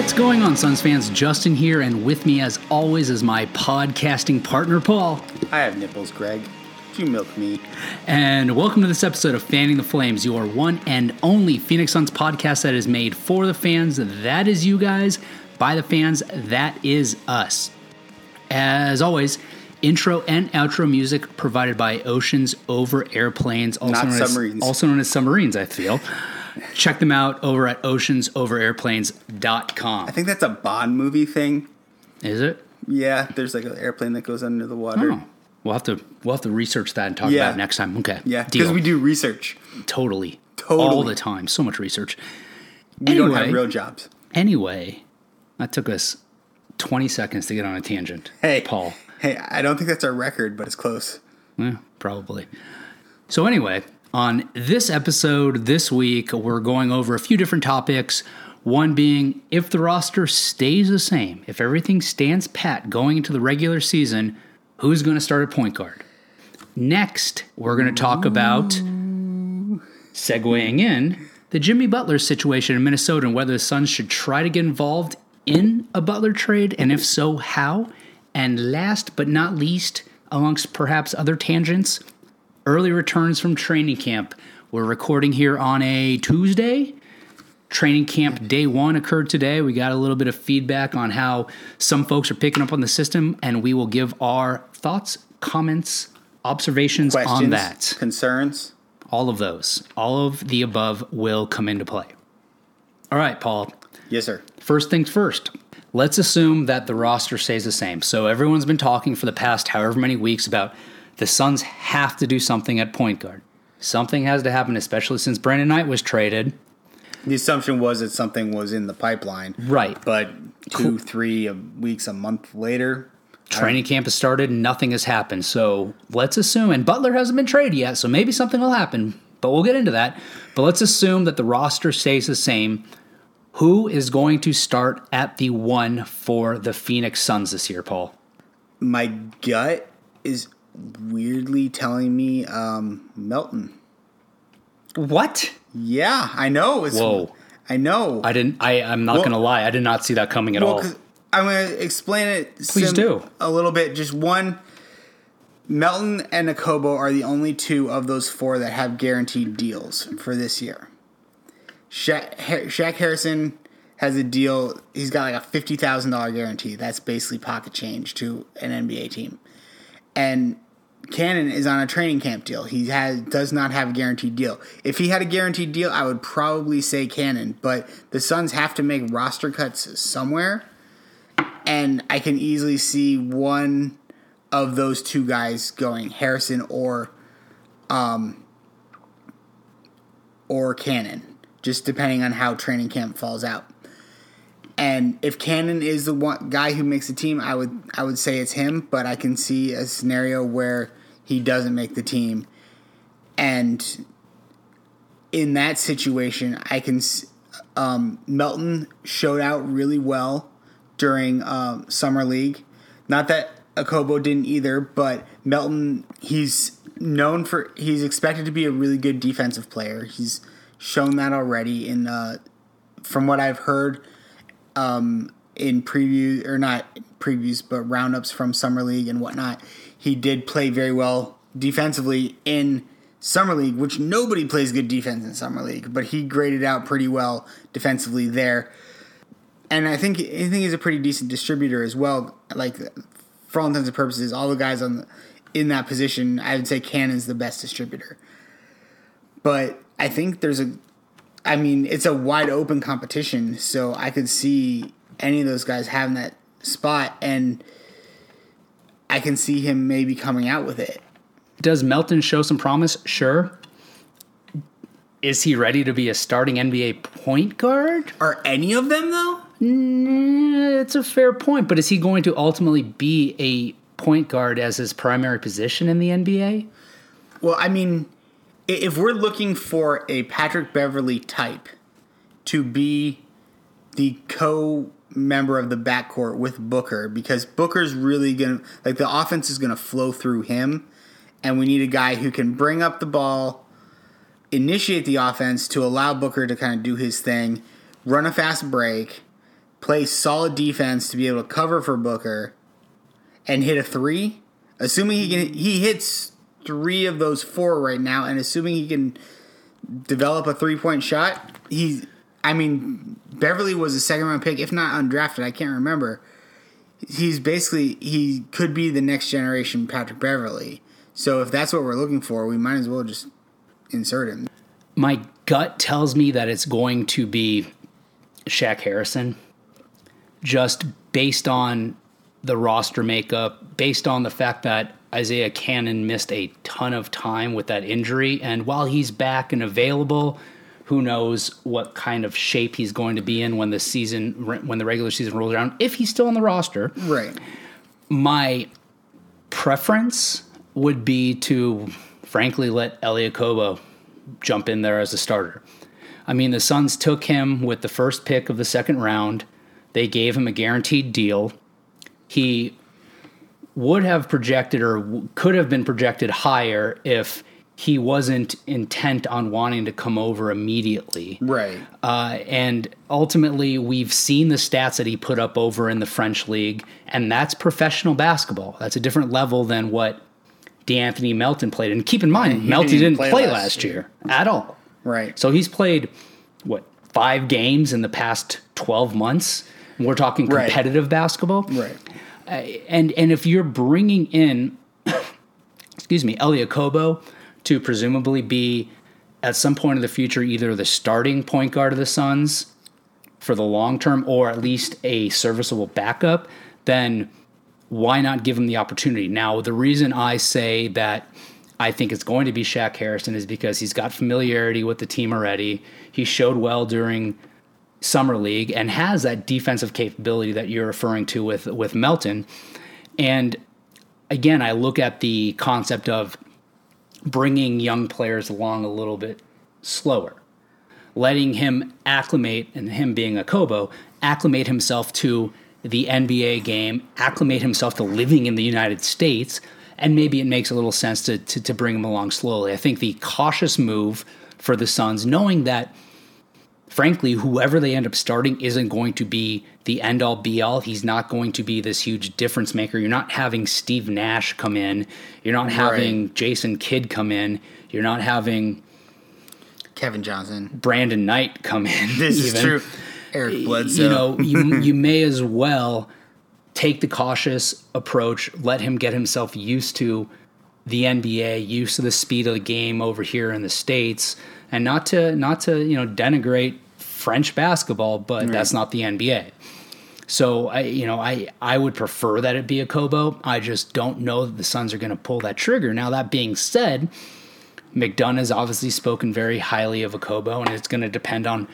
What's going on, Suns fans? Justin here, and with me, as always, is my podcasting partner, Paul. I have nipples, Greg. You milk me. And welcome to this episode of Fanning the Flames, your one and only Phoenix Suns podcast that is made for the fans. That is you guys. By the fans, that is us. As always, intro and outro music provided by Oceans Over Airplanes, also Not known submarines. As, also known as submarines, I feel. Check them out over at oceansoverairplanes.com. I think that's a Bond movie thing. Is it? Yeah, there's like an airplane that goes under the water. Oh, we'll have to we'll have to research that and talk Yeah. about it next time. Okay. Yeah, because we do research. totally, Totally. all the time. So much research. We don't have real jobs. Anyway, that took us twenty seconds to get on a tangent. Hey, Paul. Hey, I don't think that's our record, but it's close. Yeah, probably. So anyway, on this episode this week, we're going over a few different topics. One being if the roster stays the same, if everything stands pat going into the regular season, who's going to start at point guard? Next, we're going to talk about segueing in the Jimmy Butler situation in Minnesota and whether the Suns should try to get involved in a Butler trade, and if so, how. And last but not least, amongst perhaps other tangents, early returns from training camp. We're recording here on a Tuesday. Training camp day one occurred today. We got a little bit of feedback on how some folks are picking up on the system, and we will give our thoughts, comments, observations Questions, on that. concerns. All of those, all of the above will come into play. All right, Paul. Yes, sir. First things first. Let's assume that the roster stays the same. So everyone's been talking for the past however many weeks about the Suns have to do something at point guard. Something has to happen, especially since Brandon Knight was traded. The assumption was that something was in the pipeline. Right. But two, three uh, weeks, a month later, Training camp has started, and nothing has happened. So let's assume, and Butler hasn't been traded yet, so maybe something will happen, but we'll get into that. But let's assume that the roster stays the same. Who is going to start at the one for the Phoenix Suns this year, Paul? my gut is weirdly telling me um, Melton. What? Yeah, I know. It's, Whoa. I know. I didn't. I. I'm not Well- gonna lie. I did not see that coming at Well, all. I'm to explain it. Please do. a little bit. Just one. Melton and Okobo are the only two of those four that have guaranteed deals for this year. Sha- Ha- Shaq Harrison has a deal. He's got like a fifty thousand dollar guarantee. That's basically pocket change to an NBA team. And Canaan is on a training camp deal. He has does not have a guaranteed deal. If he had a guaranteed deal, I would probably say Canaan. But the Suns have to make roster cuts somewhere, and I can easily see one of those two guys going Harrison or, um, or Canaan, just depending on how training camp falls out. And if Canaan is the one guy who makes the team, I would I would say it's him. But I can see a scenario where he doesn't make the team, and in that situation, I can. Um, Melton showed out really well during um, summer league. Not that Okobo didn't either, but Melton he's known for he's expected to be a really good defensive player. He's shown that already in uh, from what I've heard um, in preview or not previews, but roundups from summer league and whatnot. He did play very well defensively in summer league, which nobody plays good defense in summer league, but he graded out pretty well defensively there. And I think I think he's a pretty decent distributor as well. Like for all intents and purposes, all the guys on the, in that position, I would say Canaan's the best distributor. But I think there's a I mean, it's a wide open competition, so I could see any of those guys having that spot, and I can see him maybe coming out with it. Does Melton show some promise? Sure. Is he ready to be a starting NBA point guard? Are any of them though? Mm, It's a fair point, but is he going to ultimately be a point guard as his primary position in the NBA? Well, I mean, if we're looking for a Patrick Beverley type to be the co member of the backcourt with Booker, because Booker's really gonna like the offense is gonna flow through him, and we need a guy who can bring up the ball, initiate the offense to allow Booker to kind of do his thing, run a fast break, play solid defense to be able to cover for Booker and hit a three, assuming he can, he hits three of those four right now, and assuming he can develop a three point shot, he's. I mean, Beverley was a second round pick, if not undrafted. I can't remember. He's basically he could be the next generation Patrick Beverley. So if that's what we're looking for, we might as well just insert him. My gut tells me that it's going to be Shaq Harrison, just based on the roster makeup, based on the fact that Isaiah Canaan missed a ton of time with that injury. And while he's back and available, who knows what kind of shape he's going to be in when the season, when the regular season rolls around, if he's still on the roster. Right. My preference would be to, frankly, let Elie Okobo jump in there as a starter. I mean, the Suns took him with the first pick of the second round. They gave him a guaranteed deal. He would have projected or could have been projected higher if he wasn't intent on wanting to come over immediately. Right. Uh, and ultimately, we've seen the stats that he put up over in the French league, and that's professional basketball. That's a different level than what De'Anthony Melton played. And keep in mind, Melton didn't, didn't play, play, last year. year at all. Right. So he's played, what, five games in the past 12 months? We're talking competitive right. basketball. Right. Uh, and and if you're bringing in, excuse me, Elie Okobo to presumably be at some point in the future either the starting point guard of the Suns for the long term or at least a serviceable backup, then why not give him the opportunity? Now, the reason I say that I think it's going to be Shaq Harrison is because he's got familiarity with the team already. He showed well during summer league and has that defensive capability that you're referring to with with Melton. And again, I look at the concept of bringing young players along a little bit slower, letting him acclimate, and him being Okobo, acclimate himself to the NBA game, acclimate himself to living in the United States, and maybe it makes a little sense to, to, to bring him along slowly. I think the cautious move for the Suns, knowing that frankly, whoever they end up starting isn't going to be the end all be all. He's not going to be this huge difference maker. You're not having Steve Nash come in. You're not having right. Jason Kidd come in. You're not having Kevin Johnson, Brandon Knight come in. This even. is true. Eric Bledsoe. You know, you you may as well take the cautious approach. Let him get himself used to the NBA, used to the speed of the game over here in the states and not to not to you know denigrate French basketball, but right. that's not the NBA. So I, you know, I I would prefer that it be Okobo. I just don't know that the Suns are going to pull that trigger. Now that being said, McDonough has obviously spoken very highly of Okobo, and it's going to depend on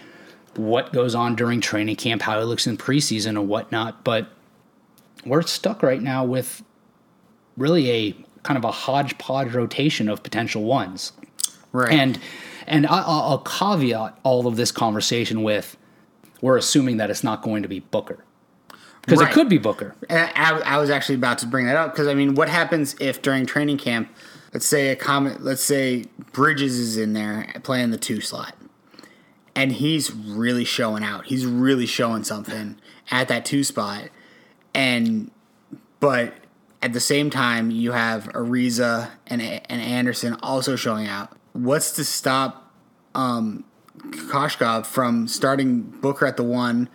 what goes on during training camp, how he looks in preseason, and whatnot. But we're stuck right now with really a kind of a hodgepodge rotation of potential ones. Right. And and I, will caveat all of this conversation with we're assuming that it's not going to be Booker. Because right. it could be Booker. I, I, was actually about to bring that up because I mean, what happens if during training camp, let's say a comment, let's say Bridges is in there playing the two slot, and he's really showing out. He's really showing something at that two spot, and but at the same time you have Ariza and and Anderson also showing out what's to stop um, Koshkov from starting Booker at the one,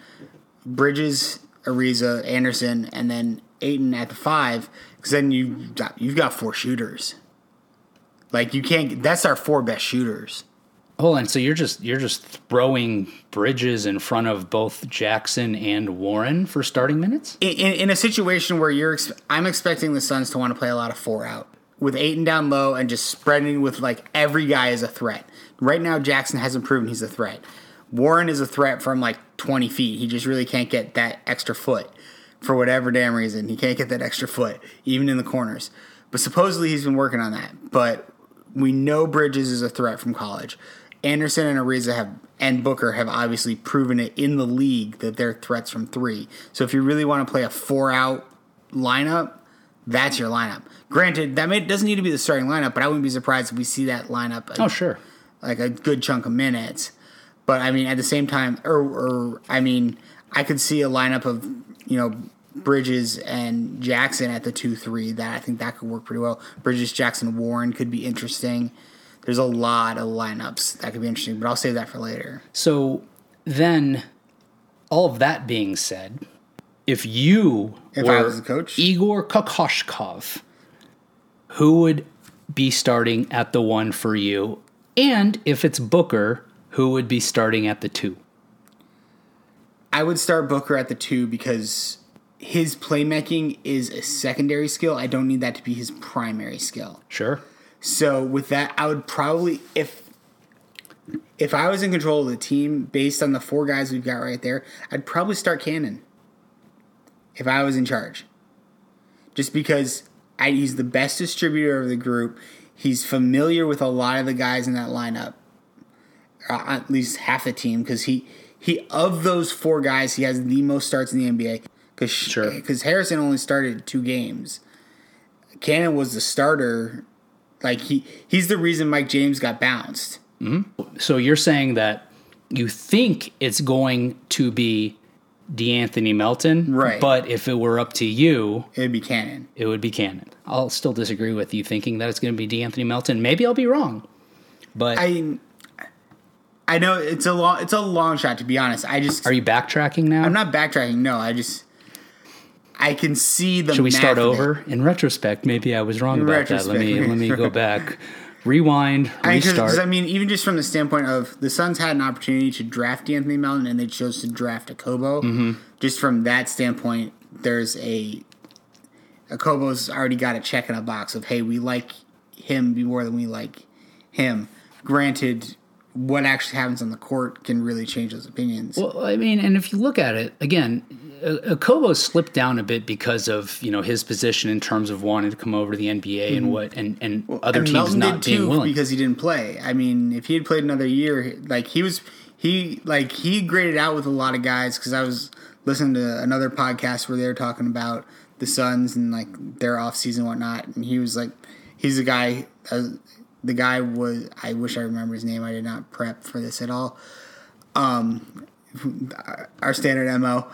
Bridges, Ariza, Anderson, and then Ayton at the five? Because then you you've got four shooters. Like you can't. That's our four best shooters. Hold on. So you're just you're just throwing Bridges in front of both Jackson and Warren for starting minutes in, in, in a situation where you're. I'm expecting the Suns to want to play a lot of four out with Ayton down low and just spreading with like every guy as a threat. Right now, Jackson hasn't proven he's a threat. Warren is a threat from like 20 feet. He just really can't get that extra foot for whatever damn reason. He can't get that extra foot, even in the corners. But supposedly he's been working on that. But we know Bridges is a threat from college. Anderson and Ariza have and Booker have obviously proven it in the league that they're threats from three. So if you really want to play a four out lineup, that's your lineup. Granted, that may, doesn't need to be the starting lineup, but I wouldn't be surprised if we see that lineup. Oh, sure. Like a good chunk of minutes. But I mean, at the same time, or, or I mean, I could see a lineup of you know Bridges and Jackson at the two three. That I think that could work pretty well. Bridges, Jackson, Warren could be interesting. There's a lot of lineups that could be interesting, but I'll save that for later. So then, all of that being said, if you If I were was the coach? Igor Kokoshkov, who would be starting at the one for you? And if it's Booker, who would be starting at the two? I would start Booker at the two because his playmaking is a secondary skill. I don't need that to be his primary skill. Sure. So with that, I would probably if if I was in control of the team based on the four guys we've got right there, I'd probably start Canaan. If I was in charge, just because I, he's the best distributor of the group, he's familiar with a lot of the guys in that lineup, uh, at least half the team, because he he of those four guys, he has the most starts in the NBA. Because Sure. because Harrison only started two games. Canaan was the starter like he he's the reason Mike James got bounced. So you're saying that you think it's going to be De'Anthony Melton, Right. But if it were up to you, It'd be Canaan. it would be Canaan. I'll still disagree with you thinking that it's going to be De'Anthony Melton. Maybe I'll be wrong, but I I know it's a long it's a long shot to be honest. I just are you backtracking now? I'm not backtracking. No, I just I can see the. Should we start over? In retrospect, maybe I was wrong about that. Let me let me go back, rewind, I, restart. 'cause I mean, even just from the standpoint of the Suns had an opportunity to draft Anthony Melton, and they chose to draft Okobo. Mm-hmm. Just from that standpoint, there's a Okobo's already got a check in a box of hey, we like him more than we like him. Granted, what actually happens on the court can really change those opinions. Well, I mean, and if you look at it again, uh, Okobo slipped down a bit because of you know his position in terms of wanting to come over to the NBA and what and and other And teams Melton not being willing. because he didn't play. I mean, if he had played another year, like he was, he like he graded out with a lot of guys because I was listening to another podcast where they were talking about the Suns and like their off season and whatnot, and he was like, he's a guy. Uh, the guy was. I wish I remember his name. I did not prep for this at all. Um, our standard mo.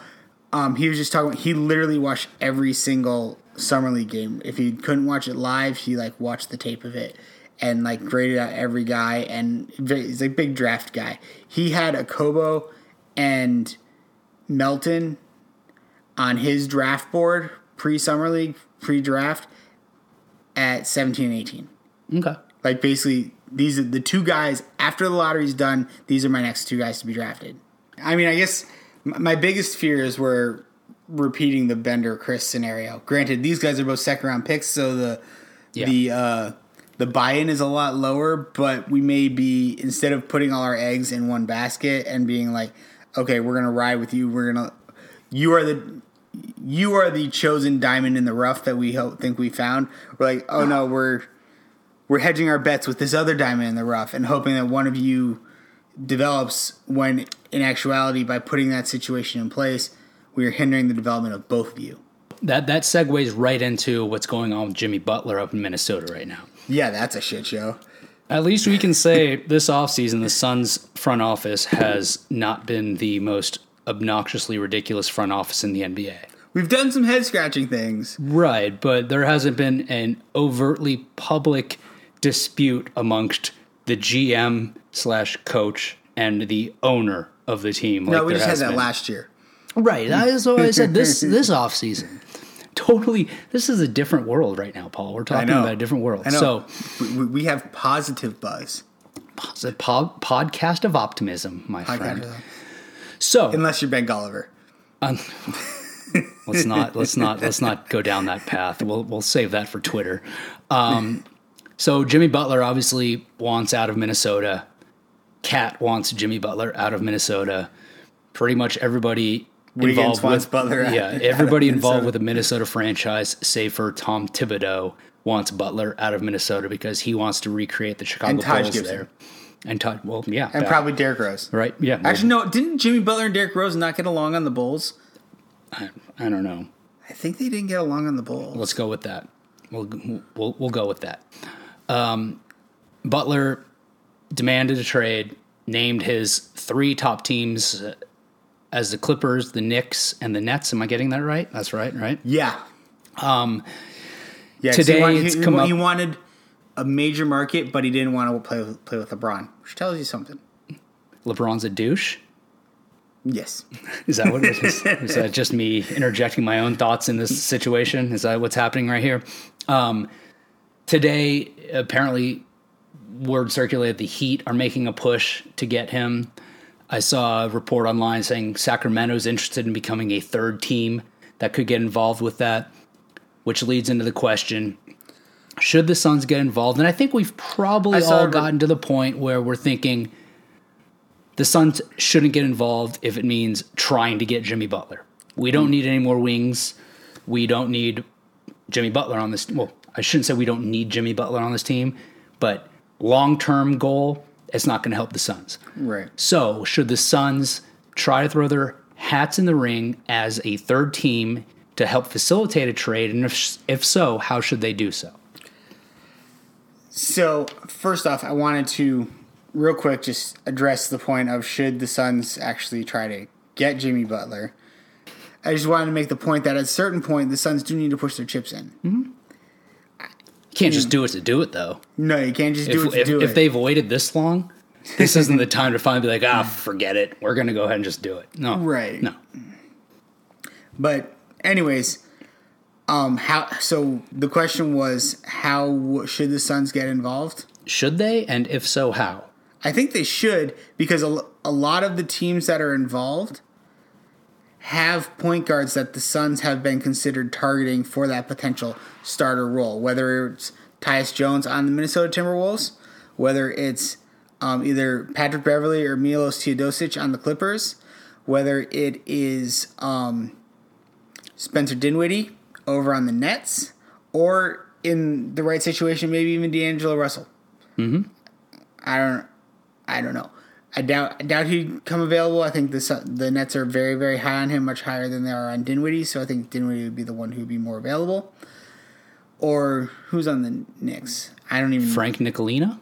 Um, he was just talking. He literally watched every single summer league game. If he couldn't watch it live, he like watched the tape of it and like graded out every guy. And he's a big draft guy. He had Okobo and Melton on his draft board pre summer league, pre draft at 17 and 18. okay, Like basically, these are the two guys after the lottery's done. These are my next two guys to be drafted. I mean, I guess my biggest fear is we're repeating the Bender Chriss scenario. Granted, these guys are both second round picks, so the Yeah. the uh, the buy in is a lot lower. But we may be instead of putting all our eggs in one basket and being like, okay, we're gonna ride with you. We're gonna you are the you are the chosen diamond in the rough that we hope think we found. We're like, oh no, we're we're hedging our bets with this other diamond in the rough and hoping that one of you develops when in actuality by putting that situation in place we are hindering the development of both of you that that segues right into what's going on with Jimmy Butler up in Minnesota right now. yeah that's a shit show At least we can say this offseason, the Suns front office has not been the most obnoxiously ridiculous front office in the NBA. we've done some head scratching things Right, but there hasn't been an overtly public dispute amongst the GM slash coach and the owner of the team. no we just had that last year Right, that is what I said. This this off season, totally. This is a different world right now, Paul. We're talking about a different world. I know. So, we, have positive buzz pod, podcast of optimism, my I friend. So unless you're Ben Golliver let's not let's not let's not go down that path. We'll we'll save that for Twitter. Um, so Jimmy Butler obviously wants out of Minnesota. KAT wants Jimmy Butler out of Minnesota. Pretty much everybody Wiggins involved with Butler yeah out of everybody involved with the Minnesota franchise, save for Tom Thibodeau, wants Butler out of Minnesota because he wants to recreate the Chicago And Taj Bulls Gibson. there. And Todd, well, yeah, and probably Derrick Rose right, yeah. actually no didn't Jimmy Butler and Derrick Rose not get along on the Bulls I, I don't know. I think they didn't get along on the Bulls Let's go with that. We'll we'll we'll go with that. Um, Butler demanded a trade, named his three top teams uh, as the Clippers, the Knicks, and the Nets. Am I getting that right? That's right, right? Yeah. Um, Yeah. Today he, wanted, it's he, come he up- wanted a major market, but he didn't want to play with, play with LeBron, which tells you something. LeBron's a douche. Yes. Is that what it is? is that just me interjecting my own thoughts in this situation? Is that what's happening right here? Um, today, apparently, word circulated the Heat are making a push to get him. I saw a report online saying Sacramento's interested in becoming a third team that could get involved with that, which leads into the question should the Suns get involved? And I think we've probably all a- gotten to the point where we're thinking the Suns shouldn't get involved if it means trying to get Jimmy Butler. We don't need any more wings. We don't need Jimmy Butler on this. Well, I shouldn't say we don't need Jimmy Butler on this team, but long term goal, it's not going to help the Suns. Right. So, should the Suns try to throw their hats in the ring as a third team to help facilitate a trade? And if, if so, how should they do so? So, first off, I wanted to real quick just address the point of should the Suns actually try to get Jimmy Butler. I just wanted to make the point that at a certain point, the Suns do need to push their chips in. Mm-hmm. You can't just do it to do it, though. No, you can't just do if, it to if, do if it. they've waited this long, this isn't the time to finally be like, ah, forget it. We're going to go ahead and just do it. No. Right. No. But anyways, um, how? So the question was, how w- should the Suns get involved? Should they? And if so, how? I think they should because a, l- a lot of the teams that are involved have point guards that the Suns have been considered targeting for that potential starter role. Whether it's Tyus Jones on the Minnesota Timberwolves, whether it's um, either Patrick Beverley or Milos Teodosic on the Clippers, whether it is um, Spencer Dinwiddie over on the Nets, or in the right situation, maybe even D'Angelo Russell. I don't I don't know. I doubt I doubt he'd come available. I think the the Nets are very very high on him, much higher than they are on Dinwiddie. So I think Dinwiddie would be the one who would be more available. Or who's on the Knicks? I don't even. Frank Nicolina?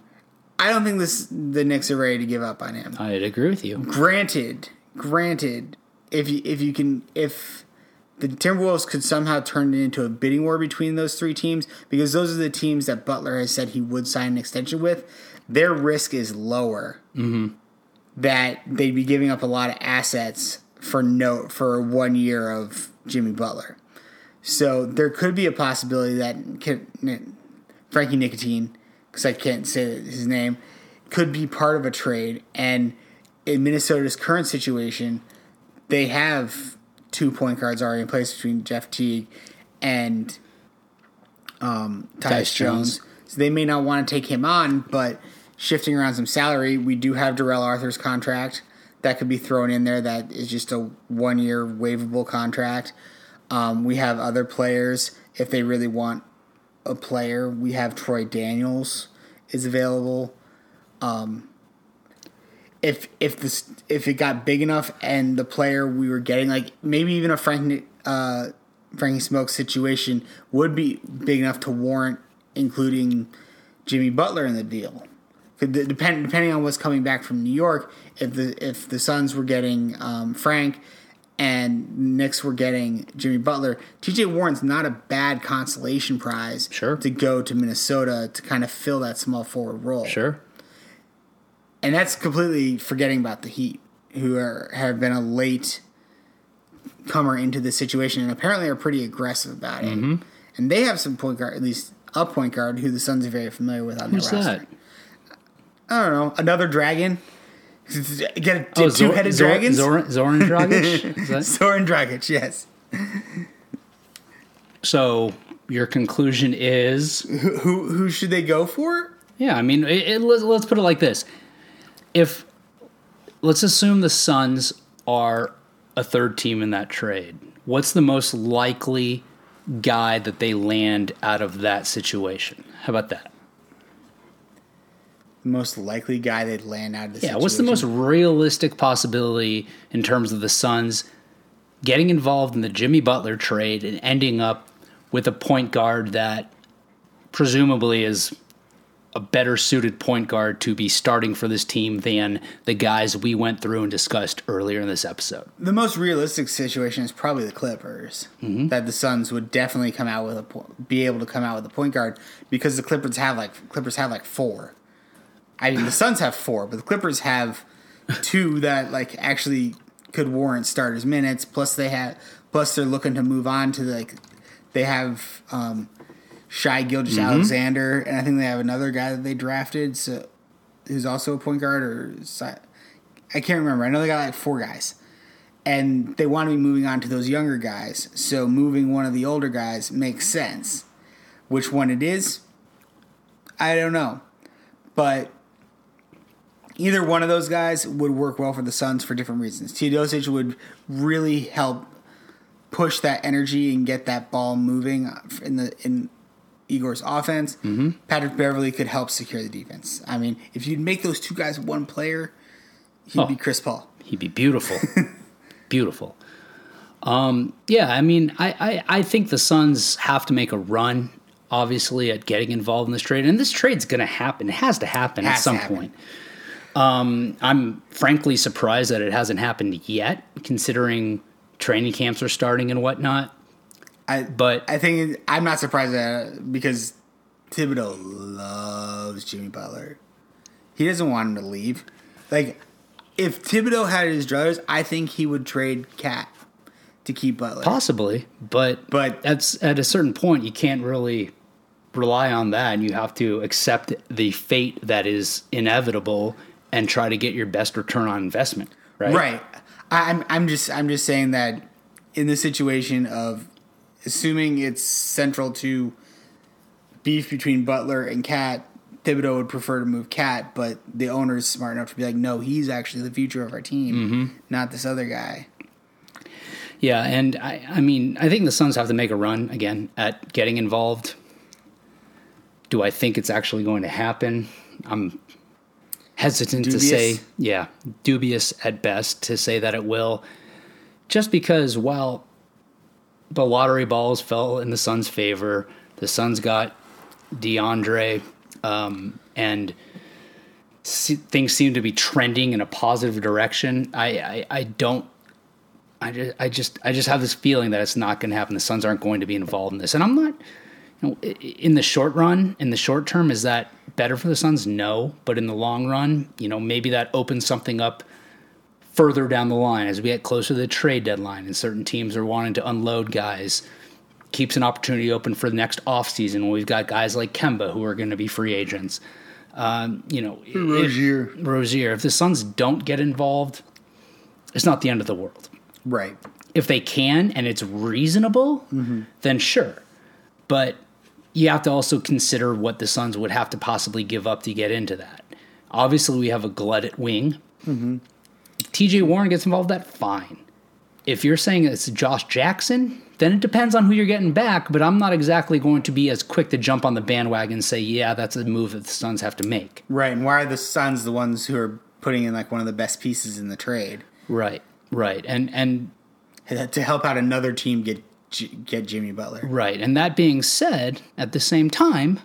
I don't think this the Knicks are ready to give up on him. I'd agree with you. Granted, granted, if you if you can if the Timberwolves could somehow turn it into a bidding war between those three teams, because those are the teams that Butler has said he would sign an extension with, their risk is lower. Mm-hmm. That they'd be giving up a lot of assets for no for one year of Jimmy Butler. So there could be a possibility that Ki- Frankie Nicotine, because I can't say his name, could be part of a trade. And in Minnesota's current situation, they have two point guards already in place between Jeff Teague and um, Tyus Tyus Jones. Jones. So they may not want to take him on, but shifting around some salary, we do have Darrell Arthur's contract that could be thrown in there. That is just a one year waivable contract. Um, we have other players if they really want a player. We have Troy Daniels is available. Um, if if this if it got big enough and the player we were getting like maybe even a Frank uh, Frankie Smoke situation would be big enough to warrant including Jimmy Butler in the deal. Depend, depending on what's coming back from New York, if the if the Suns were getting um, Frank and Knicks were getting Jimmy Butler, TJ Warren's not a bad consolation prize Sure. to go to Minnesota to kind of fill that small forward role. Sure. And that's completely forgetting about the Heat, who are have been a late comer into this situation and apparently are pretty aggressive about it. Mm-hmm. And they have some point guard, at least a point guard, who the Suns are very familiar with on Who's their roster. that? I don't know, another dragon. Get Oh, two headed Zor- dragons. Zoran, Zoran Dragic? That- Zoran Dragic, yes. so your conclusion is Who, who who should they go for? Yeah, I mean, it, it, let's, let's put it like this: if let's assume the Suns are a third team in that trade, what's the most likely guy that they land out of that situation? How about that? Most likely guy they'd land out of the Yeah, what's the most realistic possibility in terms of the Suns getting involved in the Jimmy Butler trade and ending up with a point guard that presumably is a better suited point guard to be starting for this team than the guys we went through and discussed earlier in this episode. The most realistic situation is probably the Clippers. Mm-hmm. That the Suns would definitely come out with a be able to come out with a point guard because the Clippers have like Clippers have like four. I mean, the Suns have four, but the Clippers have two that like actually could warrant starters minutes. Plus they have plus they're looking to move on to like they have um Shai Gilgeous Mm-hmm. Alexander, and I think they have another guy that they drafted, so who's also a point guard or I can't remember. I know they got like four guys, and they want to be moving on to those younger guys. So moving one of the older guys makes sense. Which one it is, I don't know, but either one of those guys would work well for the Suns for different reasons. Teodosic would really help push that energy and get that ball moving in the in Igor's offense. Mm-hmm. Patrick Beverley could help secure the defense. I mean, if you'd make those two guys one player, he'd Oh. be Chris Paul. He'd be beautiful. beautiful. Um, yeah, I mean, I, I, I think the Suns have to make a run, obviously, at getting involved in this trade. And this trade's going to happen. It has to happen at Has to some happen. point. Um, I'm frankly surprised that it hasn't happened yet, considering training camps are starting and whatnot. I But I think I'm not surprised at it because Thibodeau loves Jimmy Butler. He doesn't want him to leave. Like if Thibodeau had his druthers, I think he would trade KAT to keep Butler. Possibly, but But- that's at a certain point you can't really rely on that, and you have to accept the fate that is inevitable and try to get your best return on investment. Right. Right. I'm I'm just I'm just saying that in the situation of assuming it's central to beef between Butler and KAT, Thibodeau would prefer to move KAT, but the owner is smart enough to be like, no, he's actually the future of our team, Mm-hmm. not this other guy. Yeah, and I, I mean, I think the Suns have to make a run again at getting involved. Do I think it's actually going to happen? I'm hesitant to say, yeah, dubious at best to say that it will, just because while the lottery balls fell in the Suns' favor, the Suns got DeAndre, um, and se- things seem to be trending in a positive direction. I, I, I don't I just, I just, I just have this feeling that it's not going to happen. The Suns aren't going to be involved in this, and I'm not. You know, in the short run, in the short term, is that better for the Suns? No, but in the long run, you know, maybe that opens something up further down the line as we get closer to the trade deadline, and certain teams are wanting to unload guys. Keeps an opportunity open for the next offseason when we've got guys like Kemba who are going to be free agents. Um, you know, if- Rozier. Rozier. If the Suns don't get involved, it's not the end of the world Right. if they can and it's reasonable, then sure. But you have to also consider what the Suns would have to possibly give up to get into that. Obviously, we have a glut at wing. If TJ Warren gets involved, that fine. If you're saying it's Josh Jackson, then it depends on who you're getting back. But I'm not exactly going to be as quick to jump on the bandwagon and say, yeah, that's a move that the Suns have to make. Right. And why are the Suns the ones who are putting in like one of the best pieces in the trade Right, right, and and to help out another team get J- get Jimmy Butler? Right. And that being said, at the same time,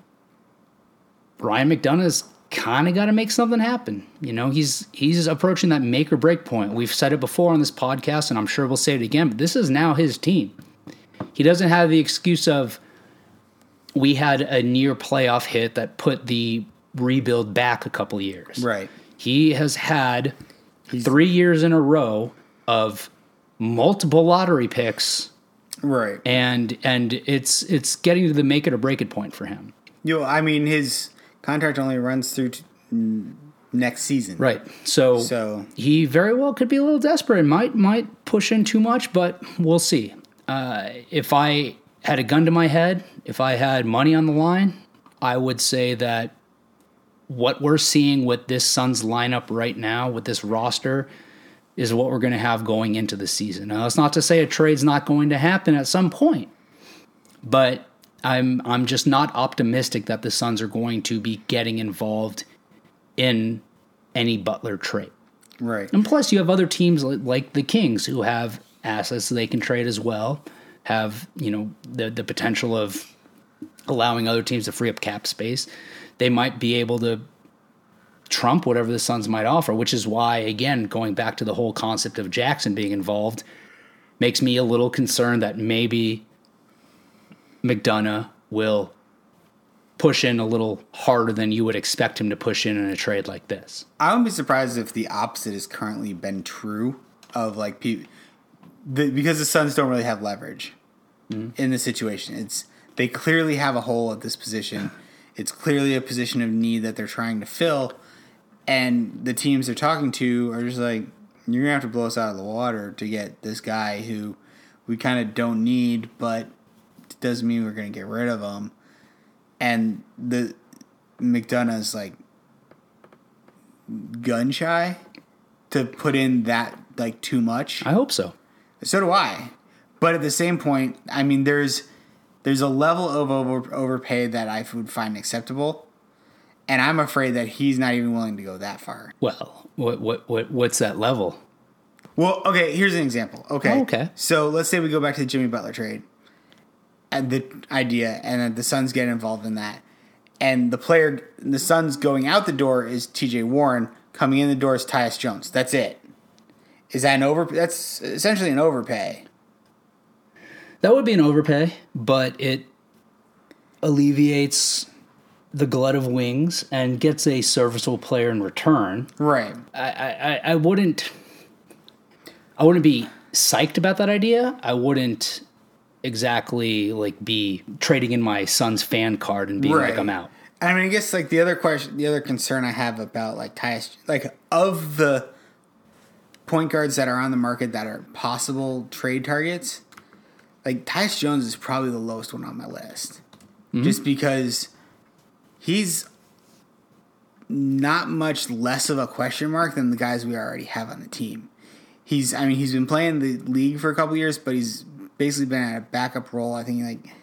Ryan McDonough's kind of got to make something happen. You know, he's he's approaching that make or break point. We've said it before on this podcast, and I'm sure we'll say it again. But this is now his team. He doesn't have the excuse of we had a near playoff hit that put the rebuild back a couple years. Right. He has had three years in a row of multiple lottery picks Right. and and it's it's getting to the make it or break it point for him. You know, I mean, his contract only runs through t- next season. Right. So, So- he very well could be a little desperate. And might might push in too much, but we'll see. Uh, if I had a gun to my head, if I had money on the line, I would say that what we're seeing with this Suns lineup right now, with this roster, is what we're going to have going into the season. Now, that's not to say a trade's not going to happen at some point, but I'm I'm just not optimistic that the Suns are going to be getting involved in any Butler trade. Right. And plus, you have other teams like, like the Kings who have assets they can trade as well. Have you know the the potential of allowing other teams to free up cap space. they might be able to trump whatever the Suns might offer, which is why, again, going back to the whole concept of Jackson being involved, makes me a little concerned that maybe McDonough will push in a little harder than you would expect him to push in in a trade like this. I wouldn't be surprised if the opposite has currently been true of like people the, because the Suns don't really have leverage mm-hmm. in the situation. It's they clearly have a hole at this position. It's clearly a position of need that they're trying to fill, and the teams they're talking to are just like, "You're gonna have to blow us out of the water to get this guy who we kind of don't need, but it doesn't mean we're gonna get rid of him." And the McDonough's like gun shy to put in that like too much. I hope so. So do I. But at the same point, I mean, there's there's a level of over overpay that I would find acceptable, and I'm afraid that he's not even willing to go that far. Well, what what what what's that level? Well, okay, here's an example. Okay, oh, okay. So let's say we go back to the Jimmy Butler trade, and the idea, and the Suns get involved in that, and the player, the Suns going out the door is T.J. Warren, coming in the door is Tyus Jones. That's it. Is that an over? That's essentially an overpay. That would be an overpay, but it alleviates the glut of wings and gets a serviceable player in return. Right. I, I, I wouldn't. I wouldn't be psyched about that idea. I wouldn't exactly like be trading in my Suns fan card and being right. like I'm out. I mean, I guess like the other question, the other concern I have about like Tyus, like of the point guards that are on the market that are possible trade targets, like Tyus Jones is probably the lowest one on my list. Mm-hmm. Just because he's not much less of a question mark than the guys we already have on the team. He's I mean, he's been playing the league for a couple years, but he's basically been at a backup role. I think like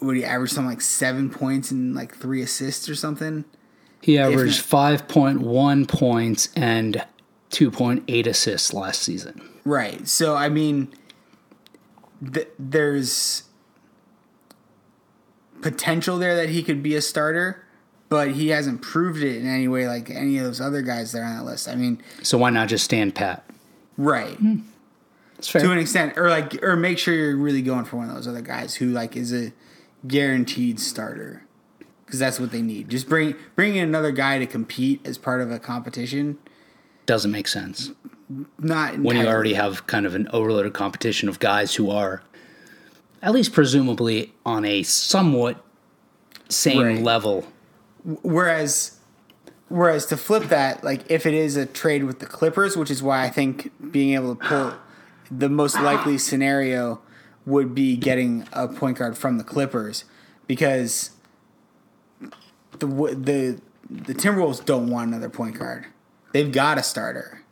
would he average something like seven points and like three assists or something? He averaged five point one points and 2.8 assists last season. Right. So, I mean, th- there's potential there that he could be a starter, but he hasn't proved it in any way like any of those other guys that are on that list. I mean, so why not just stand pat? Right. Hmm. To an extent, or like, or make sure you're really going for one of those other guys who like is a guaranteed starter, because that's what they need. Just bring bring in another guy to compete as part of a competition doesn't make sense. Not entirely. when you already have kind of an overloaded competition of guys who are at least presumably on a somewhat same right. level. Whereas whereas to flip that, like if it is a trade with the Clippers, which is why I think being able to pull the most likely scenario would be getting a point guard from the Clippers because the the the Timberwolves don't want another point guard they've got a starter.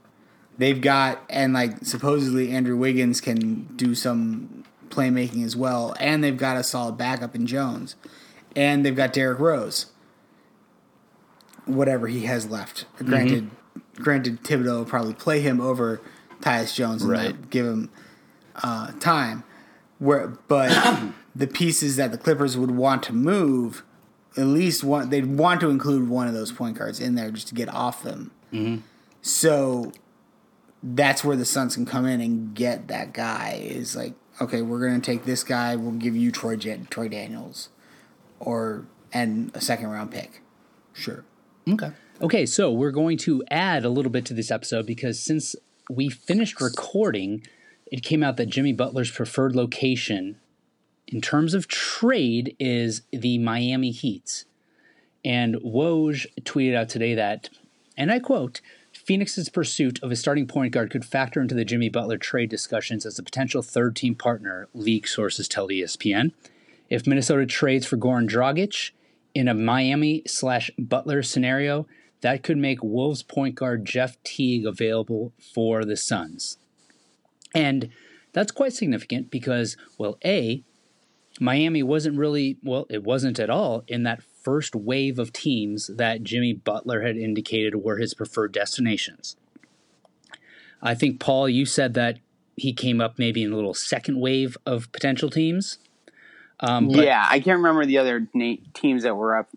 They've got and like supposedly Andrew Wiggins can do some playmaking as well, and they've got a solid backup in Jones, and they've got Derrick Rose. Whatever he has left. Granted, mm-hmm. granted Thibodeau will probably play him over Tyus Jones and right. give him uh, time. Where, but the pieces that the Clippers would want to move, at least one, they'd want to include one of those point guards in there just to get off them. Mm-hmm. So that's where the Suns can come in and get that guy. Is like, okay, we're gonna take this guy. We'll give you Troy Jet, Troy Daniels, or and a second round pick. Sure. Okay. Okay, so we're going to add a little bit to this episode because since we finished recording, it came out that Jimmy Butler's preferred location in terms of trade is the Miami Heat. And Woj tweeted out today that and I quote, Phoenix's pursuit of a starting point guard could factor into the Jimmy Butler trade discussions as a potential third team partner, league sources tell ESPN. If Minnesota trades for Goran Dragic in a Miami slash Butler scenario, that could make Wolves point guard Jeff Teague available for the Suns. And that's quite significant because, well, A, Miami wasn't really, well, it wasn't at all in that first wave of teams that Jimmy Butler had indicated were his preferred destinations. I think, Paul, you said that he came up maybe in a little second wave of potential teams. Um, yeah, I can't remember the other teams that were up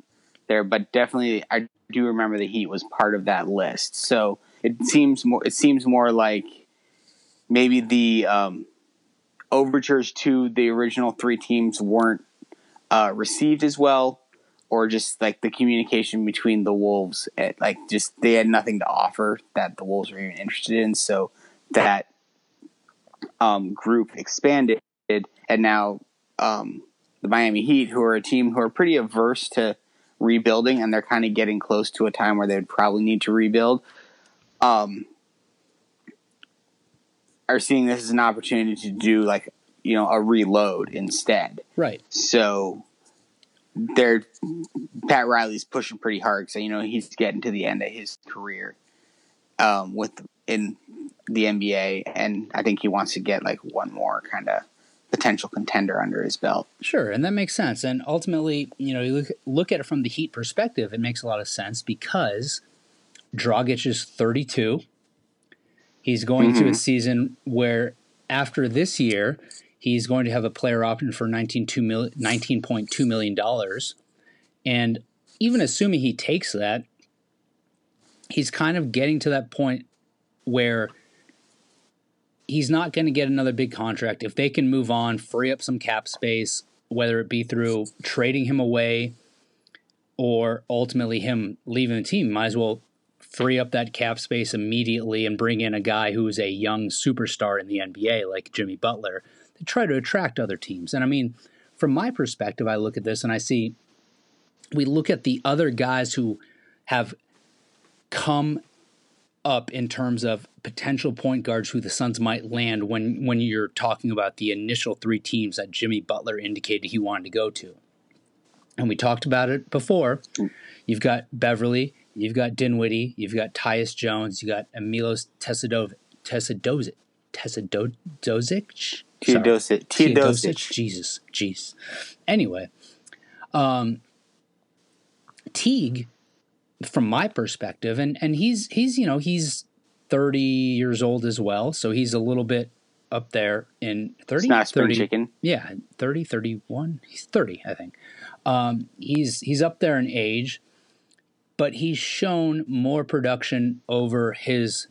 there, but definitely I do remember the Heat was part of that list. So it seems more it seems more like maybe the um, overtures to the original three teams weren't uh, received as well, or just like the communication between the Wolves, at, like just they had nothing to offer that the Wolves were even interested in. So that um, group expanded, and now um, the Miami Heat, who are a team who are pretty averse to rebuilding, and they're kind of getting close to a time where they would probably need to rebuild. Um, are seeing this as an opportunity to do like you know a reload instead. Right. So they're Pat Riley's pushing pretty hard so you know he's getting to the end of his career um, with in the NBA, and I think he wants to get like one more kind of potential contender under his belt. Sure, and that makes sense. And ultimately, you know, you look, look at it from the Heat perspective, it makes a lot of sense because Dragic is 32. He's going mm-hmm. to a season where after this year, he's going to have a player option for $19.2 million. And even assuming he takes that, he's kind of getting to that point where he's not going to get another big contract. If they can move on, free up some cap space, whether it be through trading him away or ultimately him leaving the team, might as well free up that cap space immediately and bring in a guy who is a young superstar in the NBA like Jimmy Butler try to attract other teams. And I mean, from my perspective, I look at this and I see we look at the other guys who have come up in terms of potential point guards who the Suns might land when when you're talking about the initial three teams that Jimmy Butler indicated he wanted to go to. And we talked about it before. You've got Beverley, You've got Dinwiddie, you've got Tyus Jones, you got Emilos Tesadovic, Tesadozic, Tesadozic, Teodosic, Teodosic. Jesus, jeez. Anyway, um, Teague, from my perspective, and and he's he's you know he's thirty years old as well, so he's a little bit up there in 30 it's not 30 chicken. Yeah 30 31 he's 30 i think. Um, he's he's up there in age but he's shown more production over his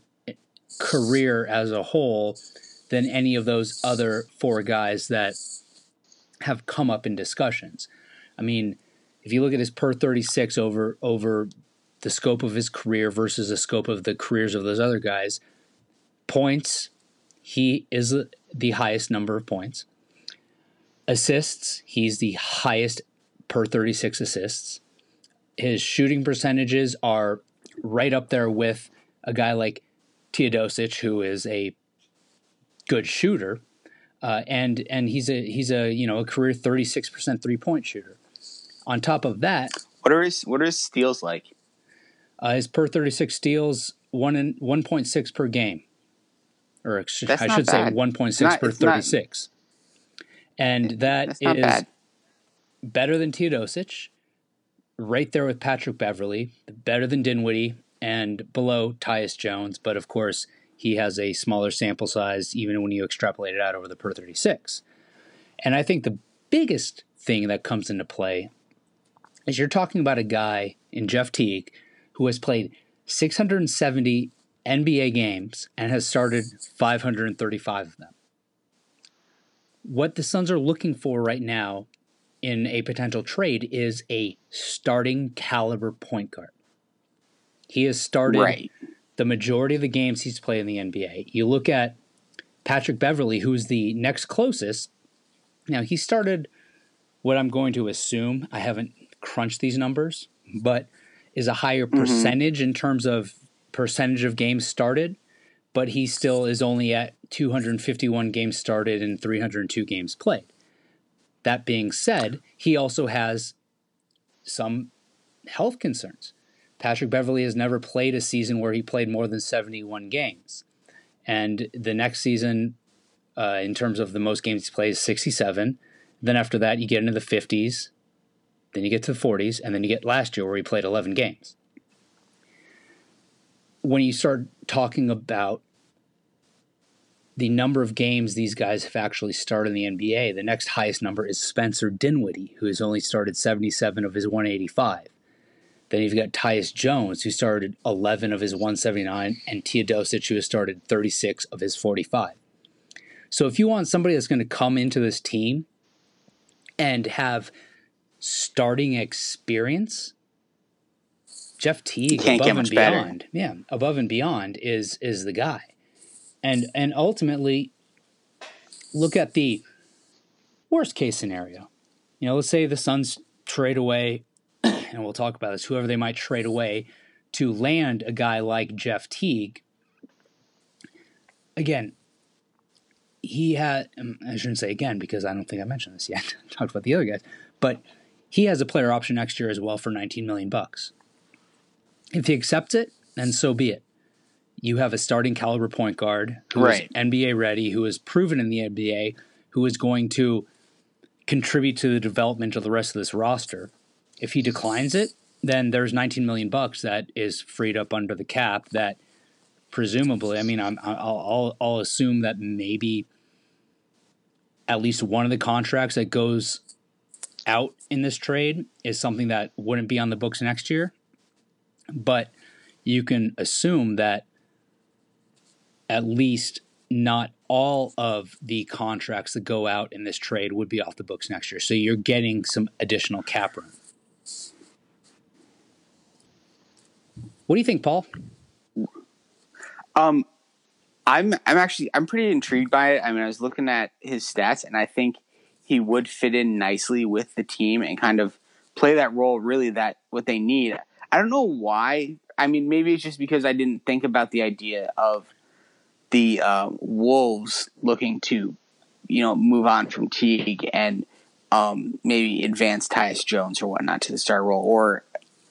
career as a whole than any of those other four guys that have come up in discussions. I mean, if you look at his per 36 over over the scope of his career versus the scope of the careers of those other guys, points, he is the highest number of points. Assists, he's the highest per 36 assists his shooting percentages are right up there with a guy like Teodosic, who is a good shooter, uh, and and he's a he's a you know a career thirty six percent three point shooter. On top of that, what are his what are his steals like? Uh, his per thirty six steals one in one point six per game, or I should bad. say one point six per thirty six, and that is bad. better than Teodosic right there with Patrick Beverley, better than Dinwiddie, and below Tyus Jones. But of course, he has a smaller sample size, even when you extrapolate it out over the per 36. And I think the biggest thing that comes into play is you're talking about a guy in Jeff Teague who has played 670 NBA games and has started 535 of them. What the Suns are looking for right now in a potential trade is a starting caliber point guard. He has started right. The majority of the games he's played in the NBA. You look at Patrick Beverley, who's the next closest. Now, he started what I'm going to assume, I haven't crunched these numbers, but is a higher mm-hmm. percentage in terms of percentage of games started, but he still is only at 251 games started and 302 games played. That being said, he also has some health concerns. Patrick Beverley has never played a season where he played more than 71 games. And the next season, uh, in terms of the most games he plays, 67. Then after that, you get into the 50s. Then you get to the 40s. And then you get last year where he played 11 games. When you start talking about the number of games these guys have actually started in the NBA, the next highest number is Spencer Dinwiddie, who has only started 77 of his 185. Then you've got Tyus Jones, who started 11 of his 179, and Teodosic, who has started 36 of his 45. So if you want somebody that's going to come into this team and have starting experience, Jeff Teague above and much better. beyond, yeah, above and beyond is is the guy, and and ultimately, look at the worst case scenario. You know, let's say the Suns trade away, and we'll talk about this. Whoever they might trade away to land a guy like Jeff Teague. Again, he had. um, I shouldn't say again because I don't think I mentioned this yet. Talked about the other guys, but he has a player option next year as well for 19 million bucks. If he accepts it, then so be it. You have a starting caliber point guard who is Right. NBA ready, who is proven in the NBA, who is going to contribute to the development of the rest of this roster. If he declines it, then there's 19 million bucks that is freed up under the cap that presumably, I mean, I'm, I'll, I'll, I'll assume that maybe at least one of the contracts that goes out in this trade is something that wouldn't be on the books next year. But you can assume that at least not all of the contracts that go out in this trade would be off the books next year. So you're getting some additional cap room. What do you think, Paul? Um, I'm I'm actually I'm pretty intrigued by it. I mean, I was looking at his stats, and I think he would fit in nicely with the team and kind of play that role. Really, that what they need. I don't know why. I mean, maybe it's just because I didn't think about the idea of the uh, Wolves looking to, you know, move on from Teague and um, maybe advance Tyus Jones or whatnot to the star role, or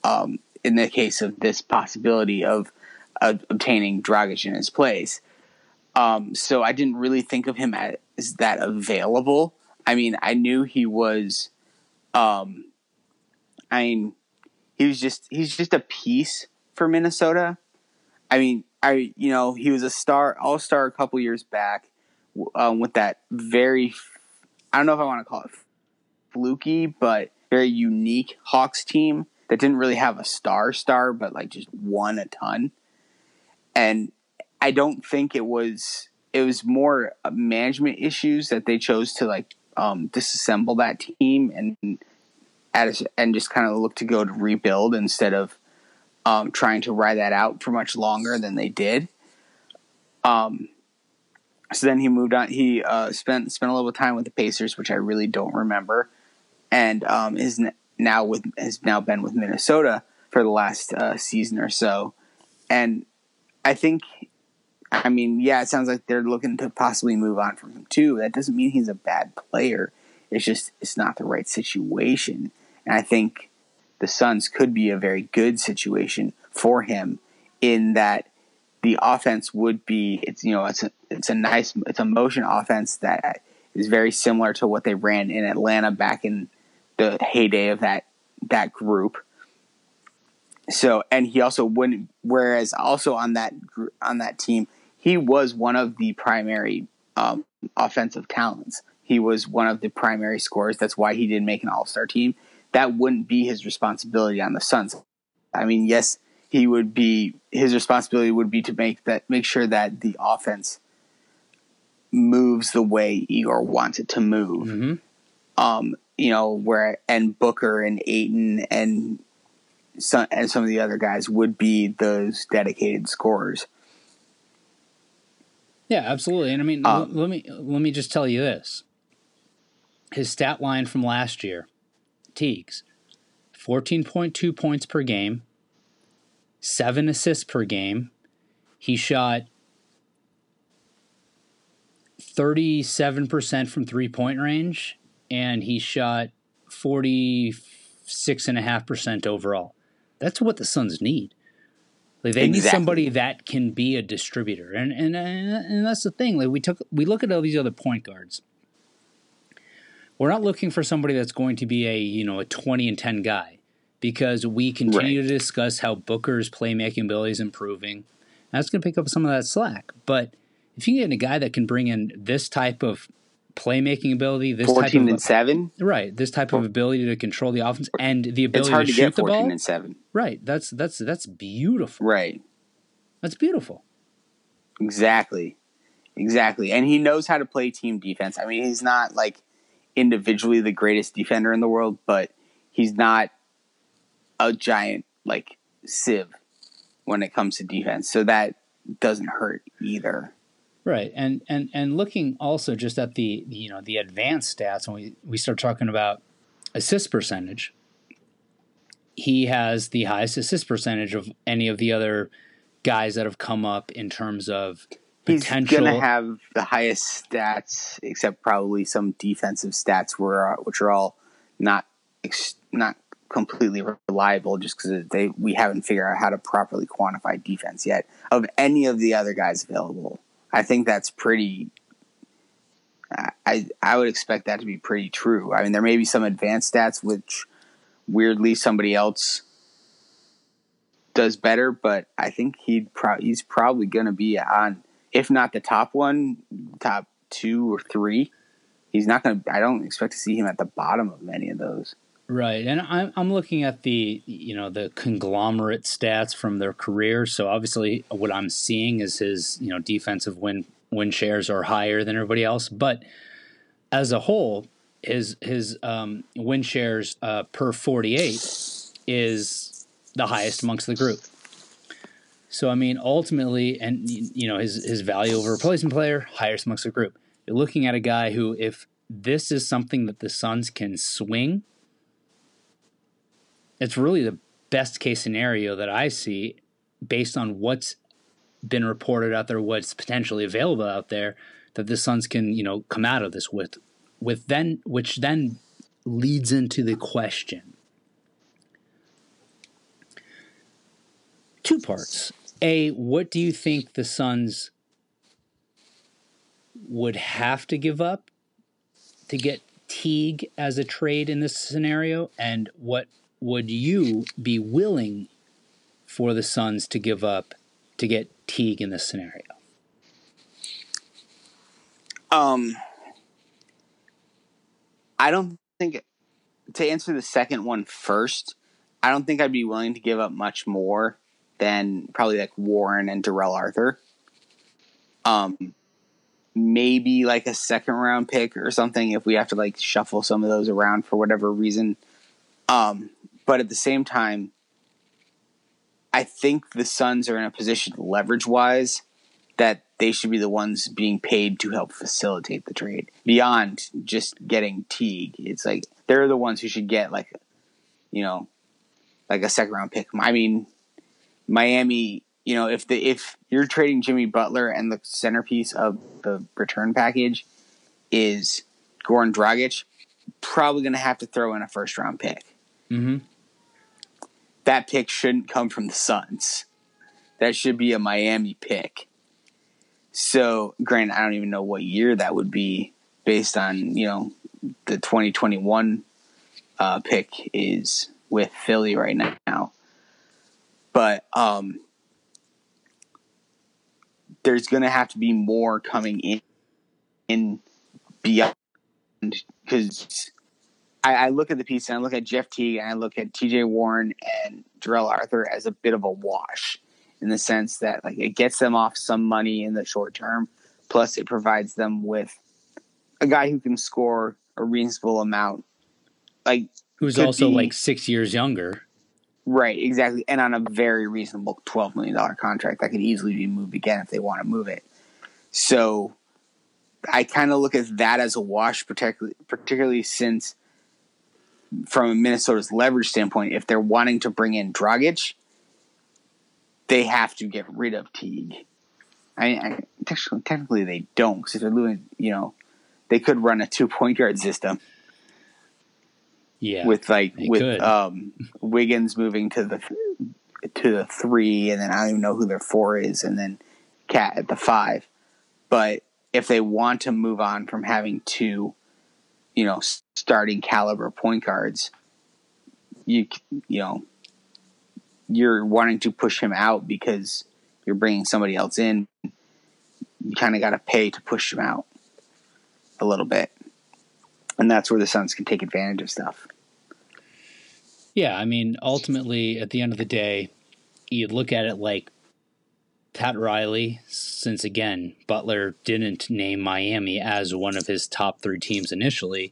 um, in the case of this possibility of obtaining Dragic in his place. Um, so I didn't really think of him as that available. I mean, I knew he was. Um, I mean, he was just he's just a piece for Minnesota. I mean, I you know he was a star all star a couple years back um, with that very I don't know if I want to call it fluky, but very unique Hawks team that didn't really have a star star, but like just won a ton. And I don't think it was it was more uh, management issues that they chose to like um, disassemble that team and at a, and just kind of look to go to rebuild instead of um, trying to ride that out for much longer than they did. Um, so then he moved on. He uh, spent spent a little time with the Pacers, which I really don't remember, and um, is n- now with has now been with Minnesota for the last uh, season or so. And I think, I mean, yeah, it sounds like they're looking to possibly move on from him too. That doesn't mean he's a bad player. It's just it's not the right situation, and I think the Suns could be a very good situation for him in that the offense would be it's you know it's a, it's a nice it's a motion offense that is very similar to what they ran in Atlanta back in the heyday of that that group. So and he also wouldn't whereas also on that on that team he was one of the primary um, offensive talents. He was one of the primary scorers. That's why he didn't make an All Star team. That wouldn't be his responsibility on the Suns. I mean, yes, he would be his responsibility would be to make that make sure that the offense moves the way Igor wants it to move. Mm-hmm. Um, you know, where and Booker and Ayton and some and some of the other guys would be those dedicated scorers. Yeah, absolutely. And I mean, Um, l- let me let me just tell you this: his stat line from last year, Teagues, fourteen point two points per game, seven assists per game. He shot thirty seven percent from three point range, and he shot forty six and a half percent overall. That's what the Suns need. Like they need somebody that can be a distributor, and and and that's the thing. Like we took, we look at all these other point guards. We're not looking for somebody that's going to be a you know a twenty and ten guy, because we continue to discuss how Booker's playmaking ability is improving. That's going to pick up some of that slack. But if you get a guy that can bring in this type of playmaking ability, this Fourteen type of and seven. right, this type of ability to control the offense and the ability to to shoot the ball. and seven. Right, that's that's that's beautiful. Right. That's beautiful. Exactly. Exactly. And he knows how to play team defense. I mean, he's not like individually the greatest defender in the world, but he's not a giant like sieve when it comes to defense. So that doesn't hurt either. Right, and and and looking also just at the you know the advanced stats when we we start talking about assist percentage, he has the highest assist percentage of any of the other guys that have come up in terms of potential. He's gonna have the highest stats, except probably some defensive stats, were uh, which are all not not completely reliable, just because they we haven't figured out how to properly quantify defense yet of any of the other guys available. I think that's pretty. I I would expect that to be pretty true. I mean, there may be some advanced stats which weirdly somebody else does better, but I think he'd pro- he's probably going to be on, if not the top one, top two or three. He's not going to. I don't expect to see him at the bottom of many of those. Right, and I'm I'm looking at the you know the conglomerate stats from their career. So obviously, what I'm seeing is his you know defensive win win shares are higher than everybody else, but as a whole, his his um, win shares uh, per 48 is the highest amongst the group. So I mean, ultimately, and you know his his value over a replacement player highest amongst the group. You're looking at a guy who, if this is something that the Suns can swing it's really the best case scenario that I see based on what's been reported out there, what's potentially available out there, that the Suns can, you know, come out of this with with then which then leads into the question. Two parts. A, what do you think the Suns would have to give up to get Teague as a trade in this scenario? And what would you be willing for the Suns to give up to get Teague in this scenario? Um, I don't think to answer the second one first. I don't think I'd be willing to give up much more than probably like Warren and Darrell Arthur. Um, maybe like a second round pick or something if we have to like shuffle some of those around for whatever reason. Um, but at the same time, I think the Suns are in a position leverage wise that they should be the ones being paid to help facilitate the trade beyond just getting Teague. It's like they're the ones who should get like, you know, like a second round pick. I mean, Miami. You know, if the if you're trading Jimmy Butler and the centerpiece of the return package is Goran Dragic, probably going to have to throw in a first round pick. Mm-hmm. That pick shouldn't come from the Suns. That should be a Miami pick. So, granted, I don't even know what year that would be based on, you know, the 2021 uh, pick is with Philly right now. But um, there's going to have to be more coming in, in beyond because I, I look at the piece and I look at Jeff Teague and I look at TJ Warren and Darrell Arthur as a bit of a wash in the sense that like it gets them off some money in the short term, plus it provides them with a guy who can score a reasonable amount. Like Who's also be- like six years younger. right, exactly, and on a very reasonable twelve million dollar contract that could easily be moved again if they want to move it. So I kind of look at that as a wash, particularly particularly since from Minnesota's leverage standpoint, if they're wanting to bring in Dragic, they have to get rid of Teague. I, I technically, technically they don't because if they're losing, you know, they could run a two point guard system Yeah. with like with could. um, Wiggins moving to the to the three, and then I don't even know who their four is, and then KAT at the five. But if they want to move on from having two, you know, starting caliber point guards, you you know, you're wanting to push him out because you're bringing somebody else in. You kind of got to pay to push him out. a little bit, and that's where the Suns can take advantage of stuff. Yeah, I mean, ultimately, at the end of the day, you look at it like Pat Riley, since again, Butler didn't name Miami as one of his top three teams initially,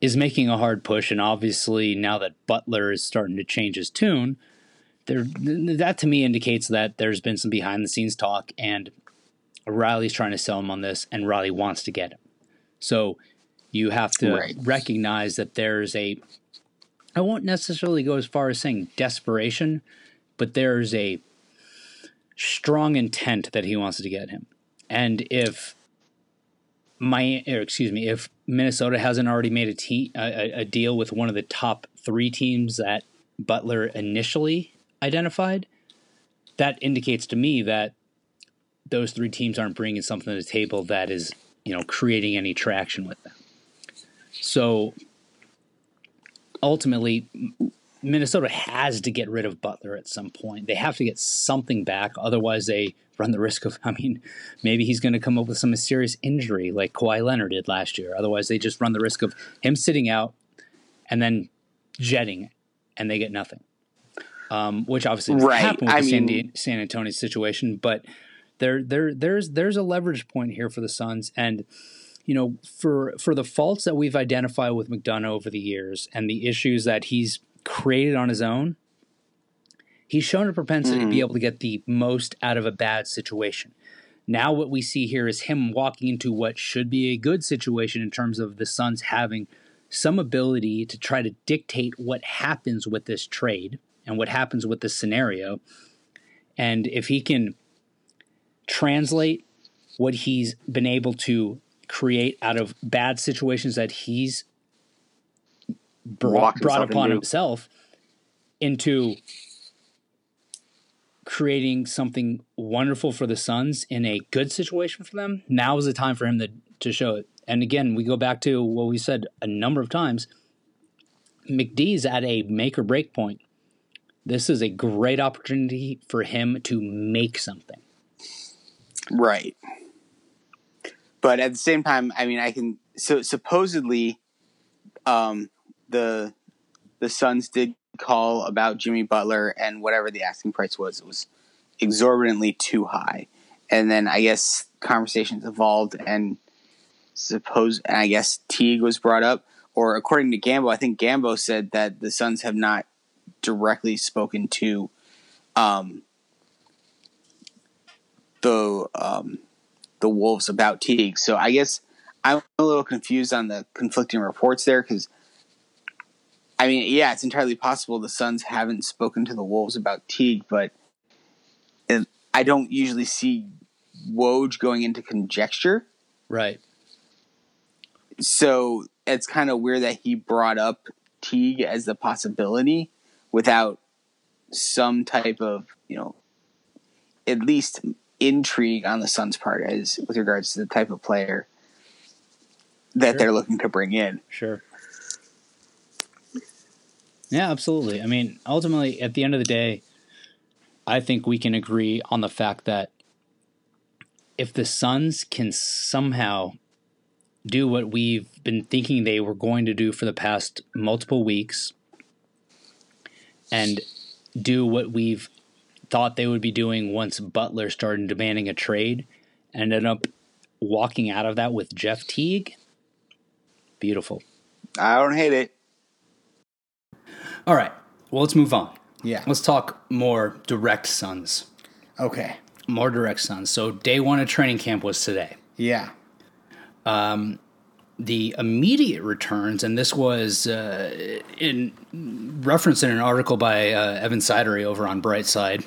is making a hard push. And obviously, now that Butler is starting to change his tune, there that to me indicates that there's been some behind the scenes talk, and Riley's trying to sell him on this, and Riley wants to get him. So you have to right. recognize that there's a I won't necessarily go as far as saying desperation, but there's a strong intent that he wants to get him. And if my, excuse me, if Minnesota hasn't already made a, a, a deal with one of the top three teams that Butler initially identified, that indicates to me that those three teams aren't bringing something to the table that is, you know, creating any traction with them. So ultimately, Minnesota has to get rid of Butler at some point. They have to get something back. Otherwise, they run the risk of, I mean, maybe he's going to come up with some serious injury like Kawhi Leonard did last year. Otherwise, they just run the risk of him sitting out and then jetting and they get nothing. Um, which obviously right. happened with I the mean, San, San Antonio situation, but there, there, there's, there's a leverage point here for the Suns, and you know, for for the faults that we've identified with McDonough over the years and the issues that he's created on his own, he's shown a propensity mm-hmm. to be mm-hmm. able to get the most out of a bad situation. Now, what we see here is him walking into what should be a good situation in terms of the Suns having some ability to try to dictate what happens with this trade and what happens with this scenario. And if he can translate what he's been able to create out of bad situations that he's brought, brought upon himself into creating something wonderful for the Suns in a good situation for them. Now is the time for him to, to show it. And again, we go back to what we said a number of times. McDee's at a make or break point. This is a great opportunity for him to make something. Right but at the same time, I mean, I can so supposedly, um, the the Suns did call about Jimmy Butler and whatever the asking price was, it was exorbitantly too high. And then I guess conversations evolved and suppose and I guess Teague was brought up. Or according to Gambo, I think Gambo said that the Suns have not directly spoken to um, the um, the Wolves about Teague. So I guess I'm a little confused on the conflicting reports there because, I mean, yeah, it's entirely possible the Suns haven't spoken to the Wolves about Teague, but I don't usually see Woj going into conjecture. Right. So it's kind of weird that he brought up Teague as the possibility without some type of, you know, at least intrigue on the Suns' part as with regards to the type of player that sure. they're looking to bring in. Sure. Yeah, absolutely. I mean, ultimately, at the end of the day, I think we can agree on the fact that if the Suns can somehow do what we've been thinking they were going to do for the past multiple weeks and do what we've thought they would be doing once Butler started demanding a trade, and ended up walking out of that with Jeff Teague. Beautiful. I don't hate it. All right. Well, let's move on. Yeah. Let's talk more direct Suns. Okay. More direct Suns. So day one of training camp was today. Yeah. Um, the immediate returns, and this was uh, in reference in an article by uh, Evan Sidery over on Brightside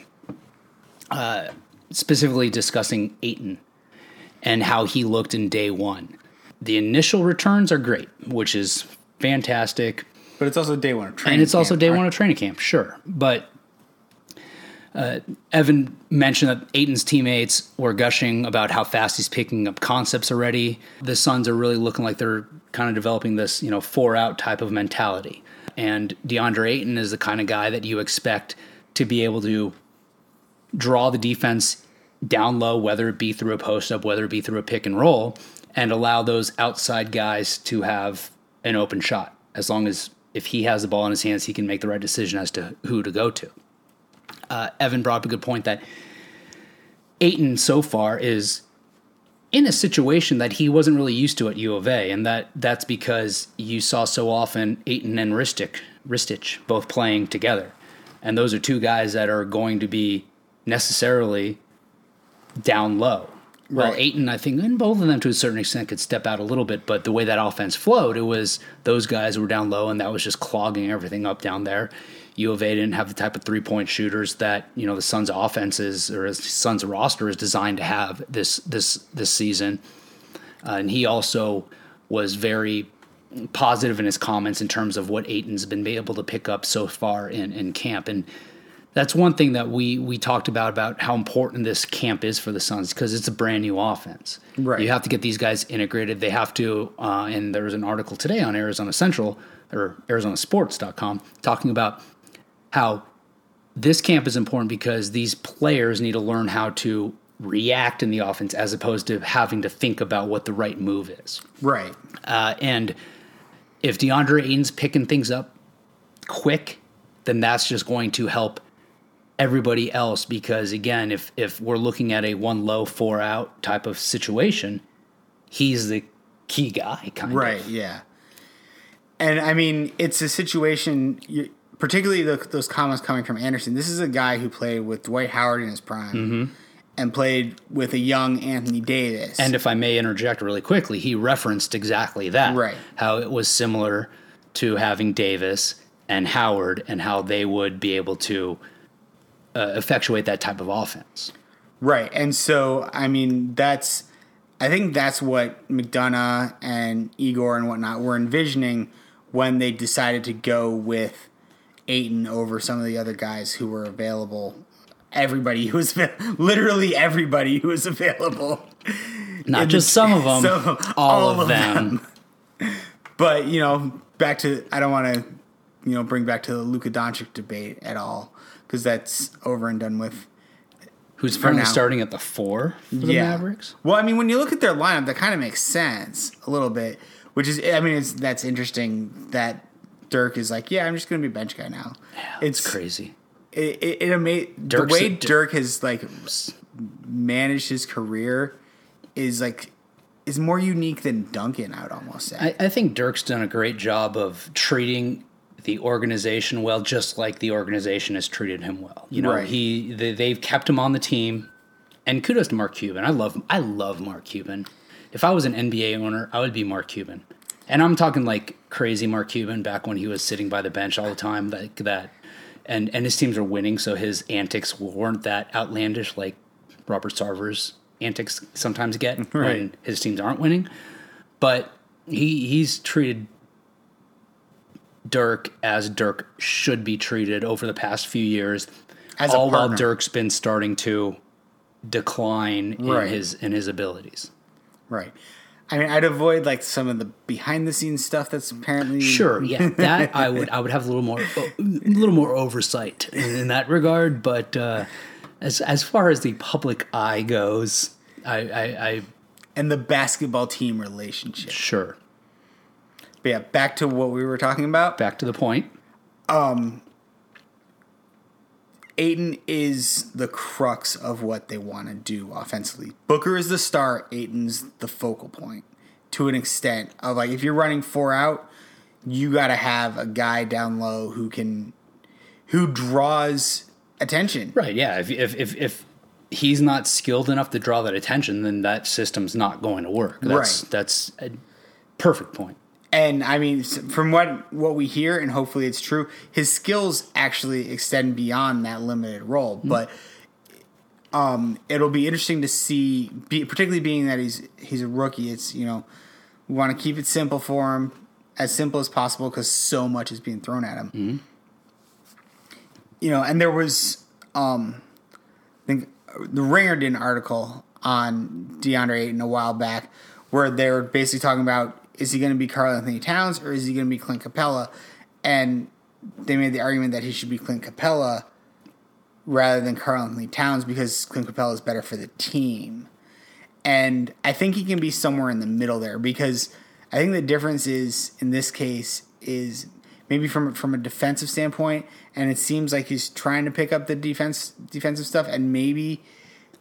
uh, specifically discussing Ayton and how he looked in day one. The initial returns are great, which is fantastic. But it's also day one of training. Camp. And it's camp, also day right? one of training camp, sure. But uh, Evan mentioned that Ayton's teammates were gushing about how fast he's picking up concepts already. The Suns are really looking like they're kind of developing this, you know, four out type of mentality. And DeAndre Ayton is the kind of guy that you expect to be able to draw the defense down low, whether it be through a post up, whether it be through a pick and roll, and allow those outside guys to have an open shot. As long as if he has the ball in his hands, he can make the right decision as to who to go to. Uh, Evan brought up a good point that Ayton so far is in a situation that he wasn't really used to at U of A, and that that's because you saw so often Ayton and Ristic, Ristich both playing together, and those are two guys that are going to be necessarily down low. Well, Right. Ayton, I think, and both of them to a certain extent could step out a little bit, but the way that offense flowed, it was those guys were down low, and that was just clogging everything up down there. U of A didn't have the type of three point shooters that you know the Suns' offenses or the Suns' roster is designed to have this this this season. Uh, and he also was very positive in his comments in terms of what Ayton's been able to pick up so far in, in camp. And that's one thing that we we talked about about how important this camp is for the Suns because it's a brand new offense. Right. You have to get these guys integrated. They have to. Uh, and there was an article today on Arizona Central or ArizonaSports.com talking about how this camp is important because these players need to learn how to react in the offense as opposed to having to think about what the right move is. Right. Uh, and if DeAndre Ayton's picking things up quick, then that's just going to help everybody else because again, if if we're looking at a one low four out type of situation, he's the key guy kind of Right. Yeah. And I mean, it's a situation, you, particularly the, those comments coming from Anderson. This is a guy who played with Dwight Howard in his prime mm-hmm. and played with a young Anthony Davis. And if I may interject really quickly, he referenced exactly that. Right. How it was similar to having Davis and Howard and how they would be able to uh, effectuate that type of offense. Right. And so, I mean, that's, I think that's what McDonough and Igor and whatnot were envisioning when they decided to go with Ayton over some of the other guys who were available. Everybody who was, literally everybody who was available. Not just the- some of them, so, all, of them. But, you know, back to, I don't want to, you know, bring back to the Luka Doncic debate at all because that's over and done with. Who's currently starting at the four for the Mavericks? Well, I mean, when you look at their lineup, that kind of makes sense a little bit. Which is, I mean, it's that's interesting that Dirk is like, yeah, I'm just going to be bench guy now. It's it's crazy. It, it, it ama- the way a- Dirk has like managed his career is like is more unique than Duncan. I would almost say. I, I think Dirk's done a great job of treating the organization well, just like the organization has treated him well. You know, Right. he they, they've kept him on the team, and kudos to Mark Cuban. I love I love Mark Cuban. If I was an NBA owner, I would be Mark Cuban, and I'm talking like crazy Mark Cuban back when he was sitting by the bench all the time, like that. And and his teams are winning, so his antics weren't that outlandish like Robert Sarver's antics sometimes get when his teams aren't winning. But he he's treated Dirk as Dirk should be treated over the past few years. As all while. Dirk's been starting to decline Right. in his in his abilities. right. I mean, I'd avoid like some of the behind the scenes stuff that's apparently Sure, yeah, that I would I would have a little more a little more oversight in, in that regard. But uh, as as far as the public eye goes, I, I, I and the basketball team relationship. sure But yeah, back to what we were talking about. back to the point. Um, Ayton is the crux of what they want to do offensively. Booker is the star, Ayton's the focal point to an extent of like if you're running four out, you got to have a guy down low who can who draws attention. Right. Yeah. If if if, if he's not skilled enough to draw that attention, then that system's not going to work. That's Right. that's a perfect point. And I mean, from what what we hear, and hopefully it's true, his skills actually extend beyond that limited role. But um, it'll be interesting to see, be, particularly being that he's he's a rookie. It's you know, we want to keep it simple for him, as simple as possible, because so much is being thrown at him. You know, and there was, um, I think the Ringer did an article on DeAndre Ayton a while back, where they were basically talking about is he going to be Karl-Anthony Towns or is he going to be Clint Capela, and they made the argument that he should be Clint Capela rather than Karl-Anthony Towns because Clint Capela is better for the team. And I think he can be somewhere in the middle there because I think the difference is in this case is maybe from from a defensive standpoint, and it seems like he's trying to pick up the defense defensive stuff, and maybe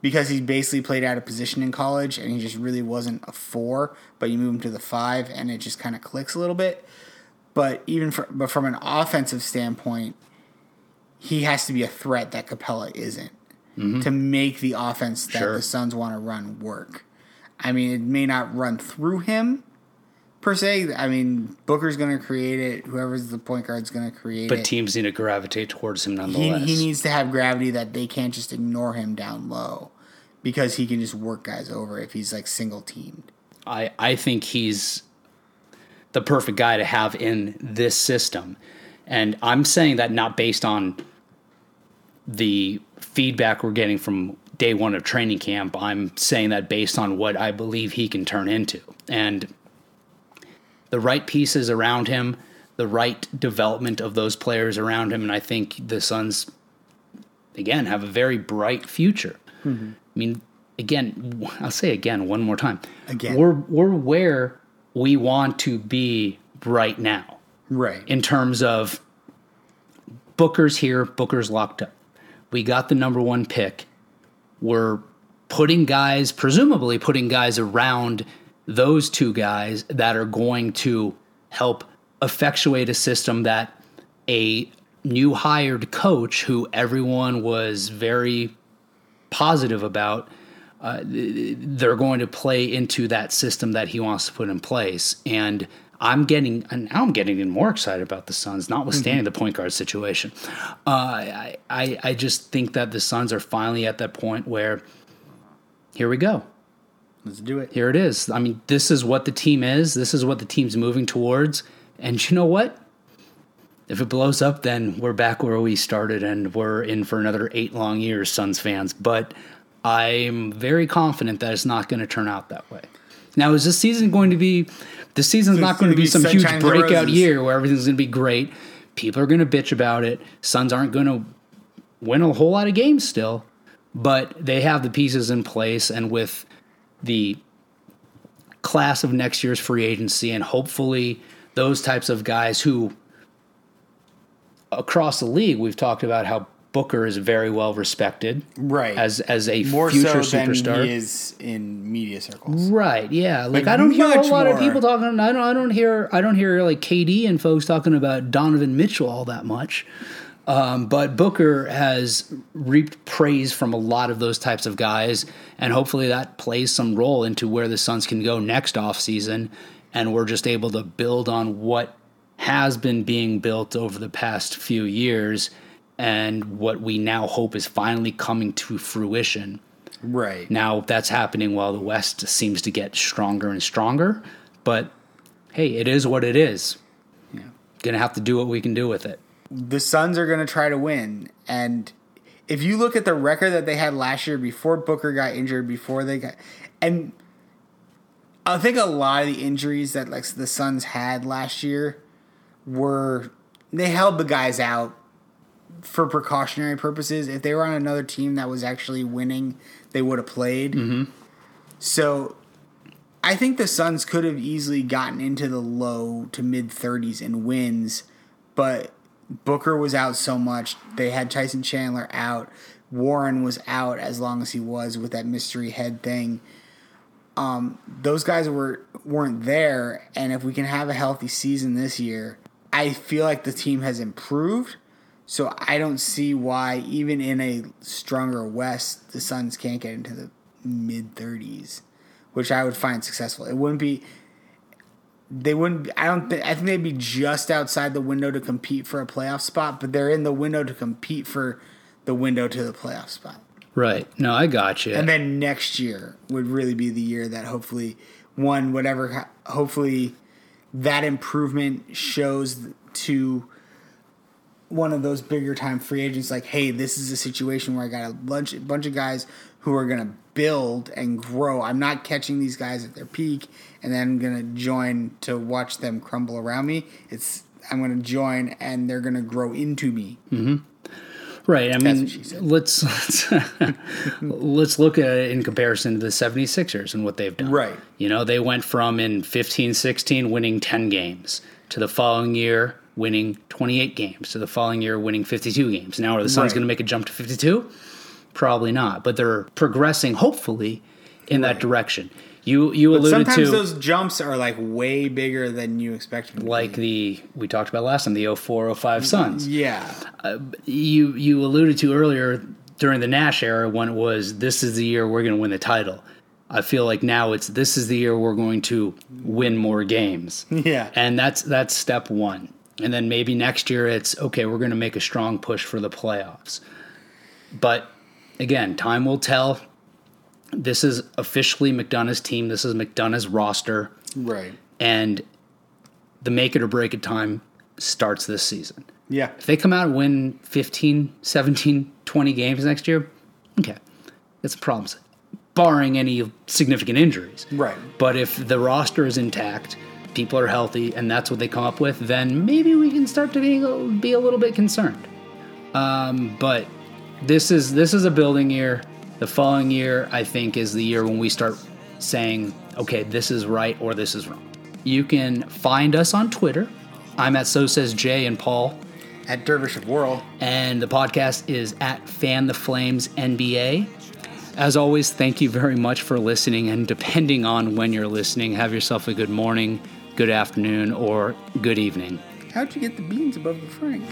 because he basically played out of position in college and he just really wasn't a four, but you move him to the five and it just kind of clicks a little bit. But even for, but from an offensive standpoint, he has to be a threat that Capela isn't mm-hmm. to make the offense that sure. the Suns want to run work. I mean, it may not run through him per se. I mean, Booker's going to create it. Whoever's the point guard's going to create but it. But teams need to gravitate towards him nonetheless. He, he needs to have gravity that they can't just ignore him down low because he can just work guys over if he's like single teamed. I, I think he's the perfect guy to have in this system. And I'm saying that not based on the feedback we're getting from day one of training camp. I'm saying that based on what I believe he can turn into. And the right pieces around him, the right development of those players around him. And I think the Suns, again, have a very bright future. Mm-hmm. I mean, again, I'll say again one more time. Again, we're we're where we want to be right now. Right. In terms of Booker's here, Booker's locked up. We got the number one pick. We're putting guys, presumably putting guys around those two guys that are going to help effectuate a system that a new hired coach who everyone was very positive about uh, they're going to play into that system that he wants to put in place and I'm getting and now I'm getting even more excited about the Suns, notwithstanding mm-hmm. the point guard situation. Uh, I, I I just think that the Suns are finally at that point where here we go. Let's do it. Here it is. I mean, this is what the team is. This is what the team's moving towards. And you know what? If it blows up, then we're back where we started and we're in for another eight long years, Suns fans. But I'm very confident that it's not going to turn out that way. Now, is this season going to be? The season's not going to be, be some huge breakout year where everything's going to be great. People are going to bitch about it. Suns aren't going to win a whole lot of games still, but they have the pieces in place, and with the class of next year's free agency and hopefully those types of guys who across the league we've talked about how Booker is very well respected, right? As as a More future so superstar, he is in media circles, right? Yeah, like, like I don't hear a lot more. of people talking. I don't. I don't hear. I don't hear like KD and folks talking about Donovan Mitchell all that much. Um, but Booker has reaped praise from a lot of those types of guys, and hopefully that plays some role into where the Suns can go next offseason. And we're just able to build on what has been being built over the past few years and what we now hope is finally coming to fruition. Right. Now that's happening while the West seems to get stronger and stronger. But hey, it is what it is. Yeah. Gonna have to do what we can do with it the Suns are to try to win. And if you look at the record that they had last year before Booker got injured, before they got, and I think a lot of the injuries that like the Suns had last year were they held the guys out for precautionary purposes. If they were on another team that was actually winning, they would have played. Mm-hmm. So I think the Suns could have easily gotten into the low to mid 30s in wins, but Booker was out so much. They had Tyson Chandler out. Warren was out as long as he was with that mystery head thing. Um, those guys were weren't there, and if we can have a healthy season this year, I feel like the team has improved. So I don't see why, even in a stronger West, the Suns can't get into the mid 30s, which I would find successful. It wouldn't be they wouldn't. I don't. Th- I think they'd be just outside the window to compete for a playoff spot, but they're in the window to compete for the window to the playoff spot. Right. No, I got you. And then next year would really be the year that hopefully one whatever. Hopefully, that improvement shows to one of those bigger time free agents like, hey, this is a situation where I got a bunch, bunch of guys who are going to build and grow. I'm not catching these guys at their peak and then I'm going to join to watch them crumble around me. It's I'm going to join and they're going to grow into me. Mm-hmm. Right. I mean, let's let's, let's look at it in comparison to the 76ers and what they've done. Right. You know, they went from in 15 16 winning 10 games to the following year winning 28 games to the following year winning 52 games. Now, are the Suns Right. going to make a jump to 52? Probably not, but they're progressing, hopefully, in that direction. You you But alluded sometimes to those jumps are like way bigger than you expect them to like the we talked about last time the 04 05 Suns. Yeah. Uh, you you alluded to earlier during the Nash era when it was this is the year we're going to win the title. I feel like now it's this is the year we're going to win more games. Yeah. And that's that's step 1. And then maybe next year it's okay, we're going to make a strong push for the playoffs. But again, time will tell. This is officially McDonough's team. This is McDonough's roster Right. and the make it or break it time starts this season. Yeah. If they come out and win 15, 17, 20 games next year, okay, that's a problem. Barring any significant injuries. Right. But if the roster is intact, people are healthy, and that's what they come up with, then maybe we can start to be, be a little bit concerned. Um, but this is this is a building year. The following year, I think, is the year when we start saying, okay, this is right or this is wrong. You can find us on Twitter. I'm at So Says Jay and Paul. At Dervish of World. And the podcast is at Fan the Flames NBA. As always, thank you very much for listening. And depending on when you're listening, have yourself a good morning, good afternoon, or good evening. How'd you get the beans above the frank?